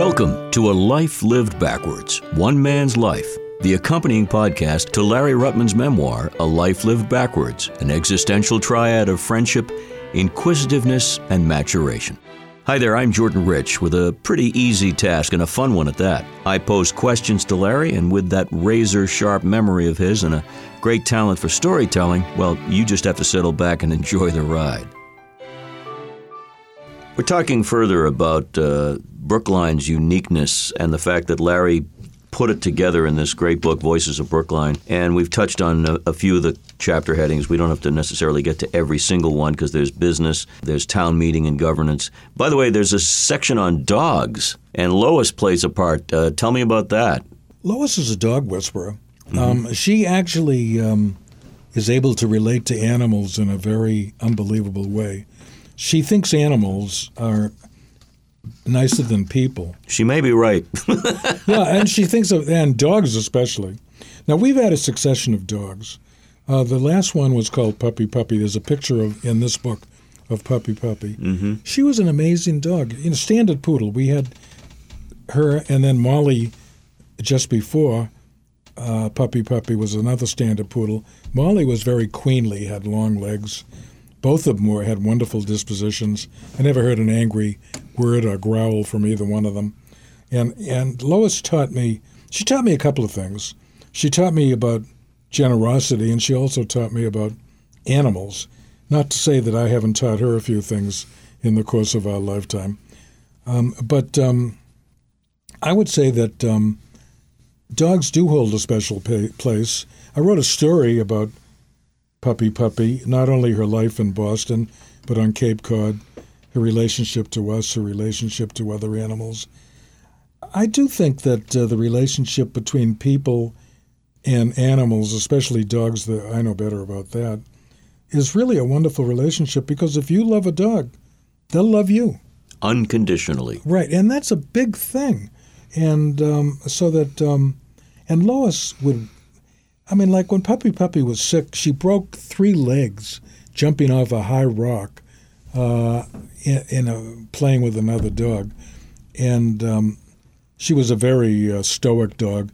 Welcome to A Life Lived Backwards One Man's Life, the accompanying podcast to Larry Ruttman's memoir, A Life Lived Backwards, an existential triad of friendship, inquisitiveness, and maturation. Hi there, I'm Jordan Rich with a pretty easy task and a fun one at that. I pose questions to Larry, and with that razor sharp memory of his and a great talent for storytelling, well, you just have to settle back and enjoy the ride. We're talking further about uh, Brookline's uniqueness and the fact that Larry put it together in this great book, Voices of Brookline. And we've touched on a, a few of the chapter headings. We don't have to necessarily get to every single one because there's business, there's town meeting and governance. By the way, there's a section on dogs, and Lois plays a part. Uh, tell me about that. Lois is a dog whisperer. Mm-hmm. Um, she actually um, is able to relate to animals in a very unbelievable way. She thinks animals are nicer than people. She may be right. yeah, and she thinks of and dogs especially. Now we've had a succession of dogs. Uh, the last one was called Puppy Puppy. There's a picture of in this book of Puppy Puppy. Mm-hmm. She was an amazing dog. You know, standard poodle. We had her, and then Molly just before. Uh, Puppy Puppy was another standard poodle. Molly was very queenly, had long legs. Both of them were, had wonderful dispositions. I never heard an angry word or growl from either one of them. And and Lois taught me. She taught me a couple of things. She taught me about generosity, and she also taught me about animals. Not to say that I haven't taught her a few things in the course of our lifetime, um, but um, I would say that um, dogs do hold a special place. I wrote a story about Puppy Puppy, not only her life in Boston, but on Cape Cod, her relationship to us, her relationship to other animals. I do think that uh, the relationship between people and animals, especially dogs, that I know better about that, is really a wonderful relationship because if you love a dog, they'll love you unconditionally. Right, and that's a big thing, and um, so that um, and Lois would, I mean, like when Puppy Puppy was sick, she broke three legs jumping off a high rock uh, in, in a, playing with another dog, and um, she was a very uh, stoic dog.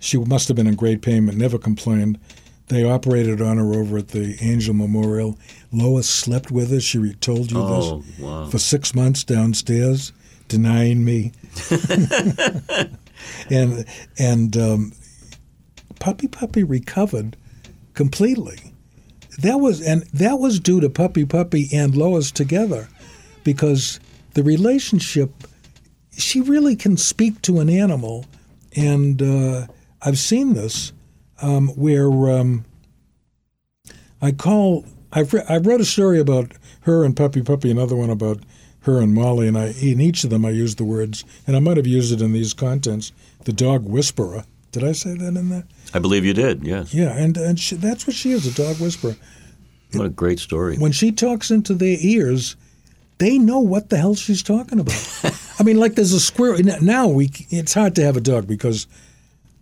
She must have been in great pain, but never complained. They operated on her over at the Angell Memorial. Lois slept with her. She told you oh, this wow. for six months downstairs, denying me. and and um, Puppy Puppy recovered completely that was and that was due to Puppy Puppy and Lois together, because the relationship. She really can speak to an animal, and uh, I've seen this um, where um, I call. I've re- I wrote a story about her and Puppy Puppy, another one about her and Molly, and I in each of them I used the words, and I might have used it in these contents. The dog whisperer. Did I say that in there? I believe you did. Yes. Yeah, and and she, that's what she is, a dog whisperer. What a great story. When she talks into their ears, they know what the hell she's talking about. I mean, like there's a squirrel. Now we it's hard to have a dog because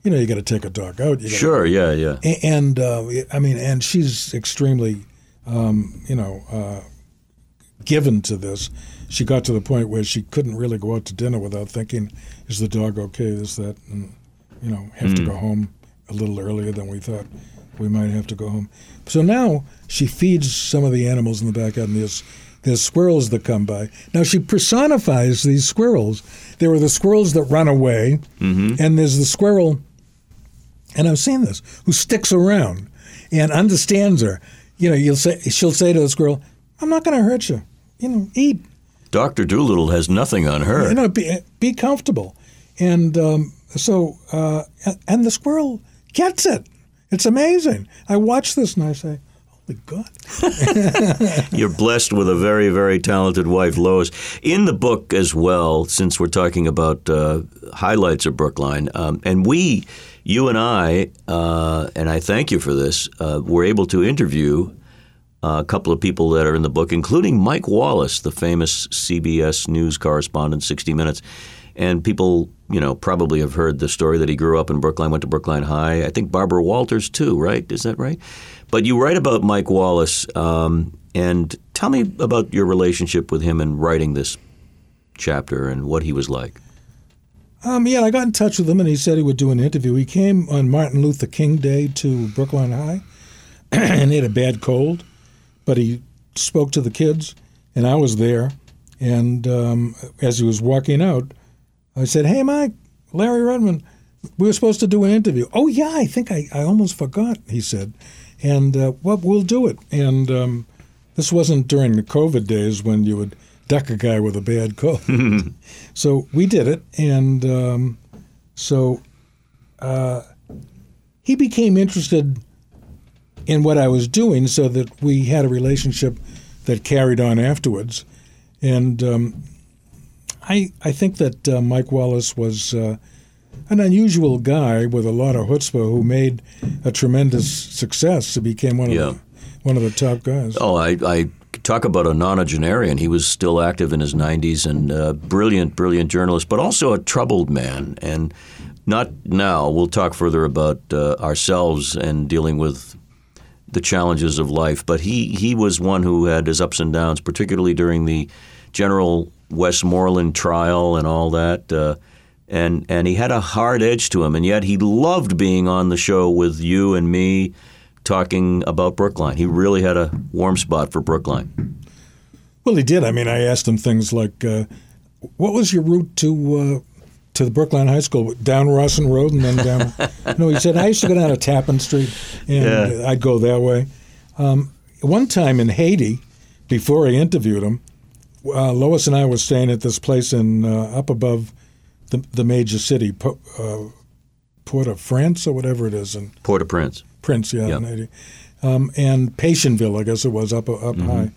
you know you got to take a dog out. sure. Yeah. Yeah. And uh, I mean, and she's extremely, um, you know, uh, given to this. She got to the point where she couldn't really go out to dinner without thinking, "Is the dog okay? Is that?" And, you know, have mm. to go home a little earlier than we thought we might have to go home. So now she feeds some of the animals in the backyard, and there's there's squirrels that come by. Now she personifies these squirrels. There are the squirrels that run away, mm-hmm. and there's the squirrel, and I've seen this, who sticks around and understands her. You know, you'll say she'll say to the squirrel, "I'm not going to hurt you. You know, eat." Doctor Dolittle has nothing on her. You know, be, be comfortable, and um, so uh, and the squirrel gets it. It's amazing. I watch this and I say, holy God. You're blessed with a very, very talented wife, Lois. In the book as well, since we're talking about uh, highlights of Brookline, um, and we, you and I, uh, and I thank you for this, uh, were able to interview a couple of people that are in the book, including Mike Wallace, the famous CBS News correspondent, 60 Minutes. And people, you know, probably have heard the story that he grew up in Brookline, went to Brookline High. I think Barbara Walters too, right? Is that right? But you write about Mike Wallace, um, and tell me about your relationship with him in writing this chapter and what he was like. Um, yeah, I got in touch with him, and he said he would do an interview. He came on Martin Luther King Day to Brookline High, and he had a bad cold, but he spoke to the kids, and I was there. And um, as he was walking out, I said, "Hey, Mike, Larry Ruttman, we were supposed to do an interview." Oh yeah, I think I, I almost forgot. He said, and uh, well, we'll do it. And um, this wasn't during the COVID days when you would duck a guy with a bad cold. so we did it, and um, so uh, he became interested in what I was doing, so that we had a relationship that carried on afterwards. And um, I I think that uh, Mike Wallace was. Uh, an unusual guy with a lot of chutzpah who made a tremendous success. He became one of Yeah. the one of the top guys. Oh, I, I talk about a nonagenarian. He was still active in his 90s and uh, brilliant, brilliant journalist, but also a troubled man. And not now. We'll talk further about uh, ourselves and dealing with the challenges of life. But he, he was one who had his ups and downs, particularly during the General Westmoreland trial and all that. Uh, and, and he had a hard edge to him, and yet he loved being on the show with you and me talking about Brookline. He really had a warm spot for Brookline. Well, he did. I mean, I asked him things like, uh, "What was your route to uh, to the Brookline High School? Down Rawson Road and then down?" no, he said I used to go down to Tappan Street, and Yeah. I'd go that way. Um, one time in Haiti, before I interviewed him, uh, Lois and I were staying at this place in uh, up above the the major city, Po- uh, Port of France or whatever it is, and Port-au-Prince. Prince, yeah, Yeah. in Um, and Pétion-Ville, I guess it was up up high.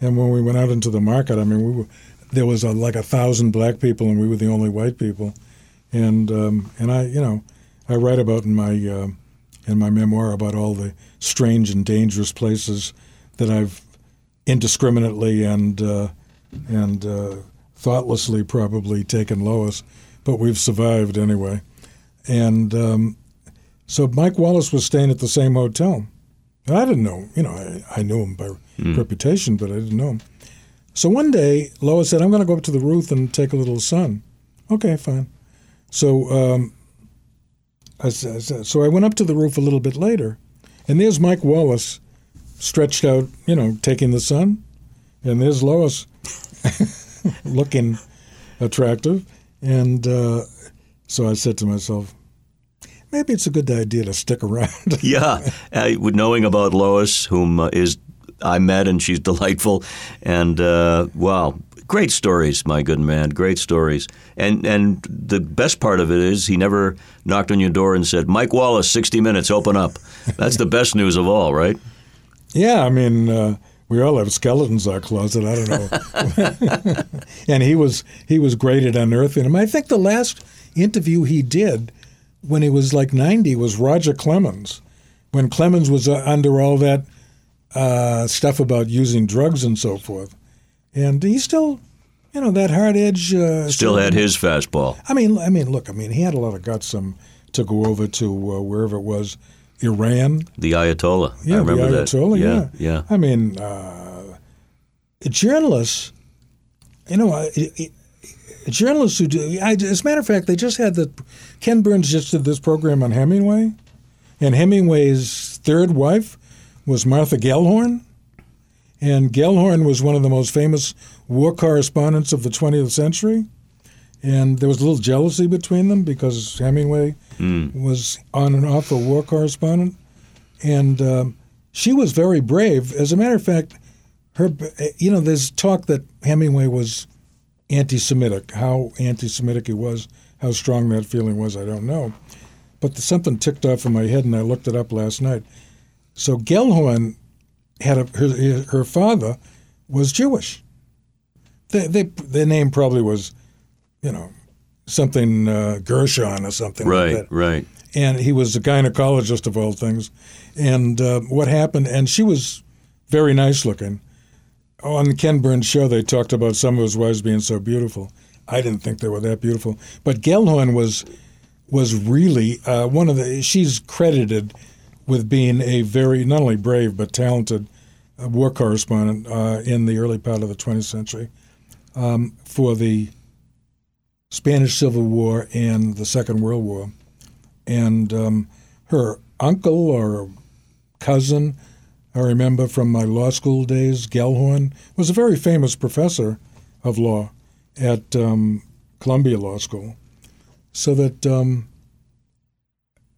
And when we went out into the market, I mean, we were there was a, like a thousand black people, and we were the only white people. And um, and I, you know, I write about in my uh, in my memoir about all the strange and dangerous places that I've indiscriminately and uh, and uh, thoughtlessly probably taken Lois, but we've survived anyway. And um, so Mike Wallace was staying at the same hotel. I didn't know, you know, I, I knew him by reputation, but I didn't know him. So one day, Lois said, I'm going to go up to the roof and take a little sun. Okay, fine. So, um, I, I so I went up to the roof a little bit later, and there's Mike Wallace stretched out, you know, taking the sun, and there's Lois looking attractive. And uh, so I said to myself, maybe it's a good idea to stick around. Yeah, uh, knowing about Lois, whom uh, is I met, and she's delightful, and uh, wow, great stories, my good man, great stories. And and the best part of it is he never knocked on your door and said, "Mike Wallace, sixty minutes, open up." That's the best news of all, right? yeah, I mean, uh, we all have skeletons in our closet. I don't know. and he was he was great at unearthing them. I think the last interview he did when he was like 90 was Roger Clemens. When Clemens was uh, under all that uh, stuff about using drugs and so forth. And he still, you know, that hard edge. Uh, Still had his fastball. I mean, I mean, look, I mean, he had a lot of guts um, to go over to uh, wherever it was, Iran. The Ayatollah. Yeah, I remember the that. Ayatollah. yeah, Yeah, yeah. I mean, uh, journalists. You know, uh, i- i- journalists who do. I, as a matter of fact, they just had the. Ken Burns just did this program on Hemingway, and Hemingway's third wife was Martha Gellhorn, and Gellhorn was one of the most famous war correspondents of the 20th century. And there was a little jealousy between them because Hemingway was on and off a war correspondent and um, she was very brave. As a matter of fact, her, you know, there's talk that Hemingway was anti-Semitic. How anti-Semitic he was, how strong that feeling was, I don't know. But something ticked off in my head, and I looked it up last night. So Gellhorn had a, her, her father was Jewish. They, they, their name probably was, you know, something uh, Gershon or something like Right, that right. and he was a gynecologist of all things. And uh, what happened? And she was very nice looking. On the Ken Burns show, they talked about some of his wives being so beautiful. I didn't think they were that beautiful, but Gellhorn was was really uh, one of the. She's credited with being a very not only brave but talented uh, war correspondent uh, in the early part of the 20th century um, for the Spanish Civil War and the Second World War. And um, her uncle or cousin, I remember from my law school days, Gellhorn, was a very famous professor of law at um, Columbia Law School. So that um,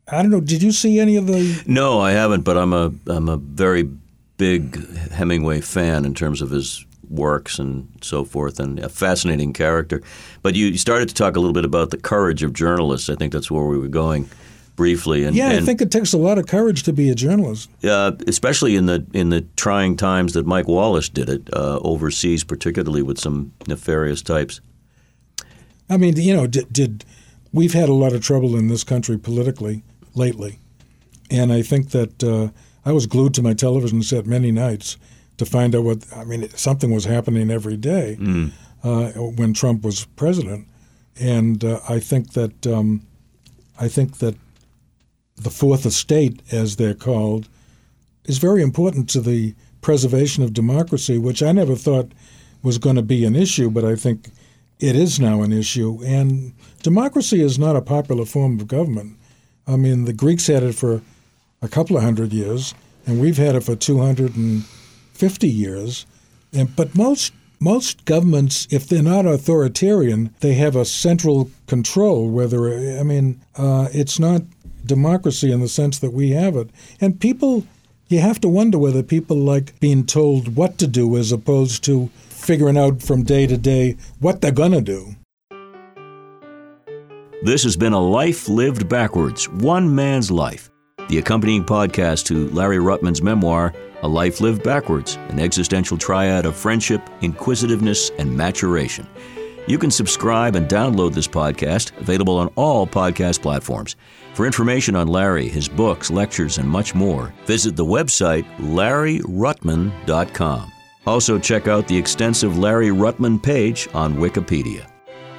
I don't know. Did you see any of the? No, I haven't. But I'm a I'm a very big Hemingway fan in terms of his works and so forth, and a fascinating character. But you started to talk a little bit about the courage of journalists. I think that's where we were going briefly. And, yeah, and, I think it takes a lot of courage to be a journalist. Uh, especially in the in the trying times that Mike Wallace did it uh, overseas, particularly with some nefarious types. I mean, you know, did, did we've had a lot of trouble in this country politically lately, and I think that uh, I was glued to my television set many nights to find out what I mean. Something was happening every day mm. uh, when Trump was president, and uh, I think that um, I think that the fourth estate, as they're called, is very important to the preservation of democracy, which I never thought was going to be an issue, but I think it is now an issue. And democracy is not a popular form of government. I mean, the Greeks had it for a couple of hundred years, and we've had it for 250 years. And, but most most governments, if they're not authoritarian, they have a central control. Whether I mean, uh, it's not democracy in the sense that we have it. And people, you have to wonder whether people like being told what to do as opposed to figuring out from day to day what they're going to do. This has been a life lived backwards, one man's life. The accompanying podcast to Larry Ruttman's memoir, A Life Lived Backwards, an existential triad of friendship, inquisitiveness, and maturation. You can subscribe and download this podcast, available on all podcast platforms. For information on Larry, his books, lectures, and much more, visit the website larryruttman.com. Also, check out the extensive Larry Ruttman page on Wikipedia.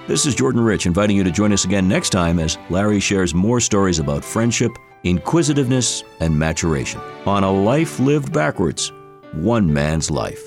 This is Jordan Rich inviting you to join us again next time as Larry shares more stories about friendship, inquisitiveness, and maturation on a life lived backwards, one man's life.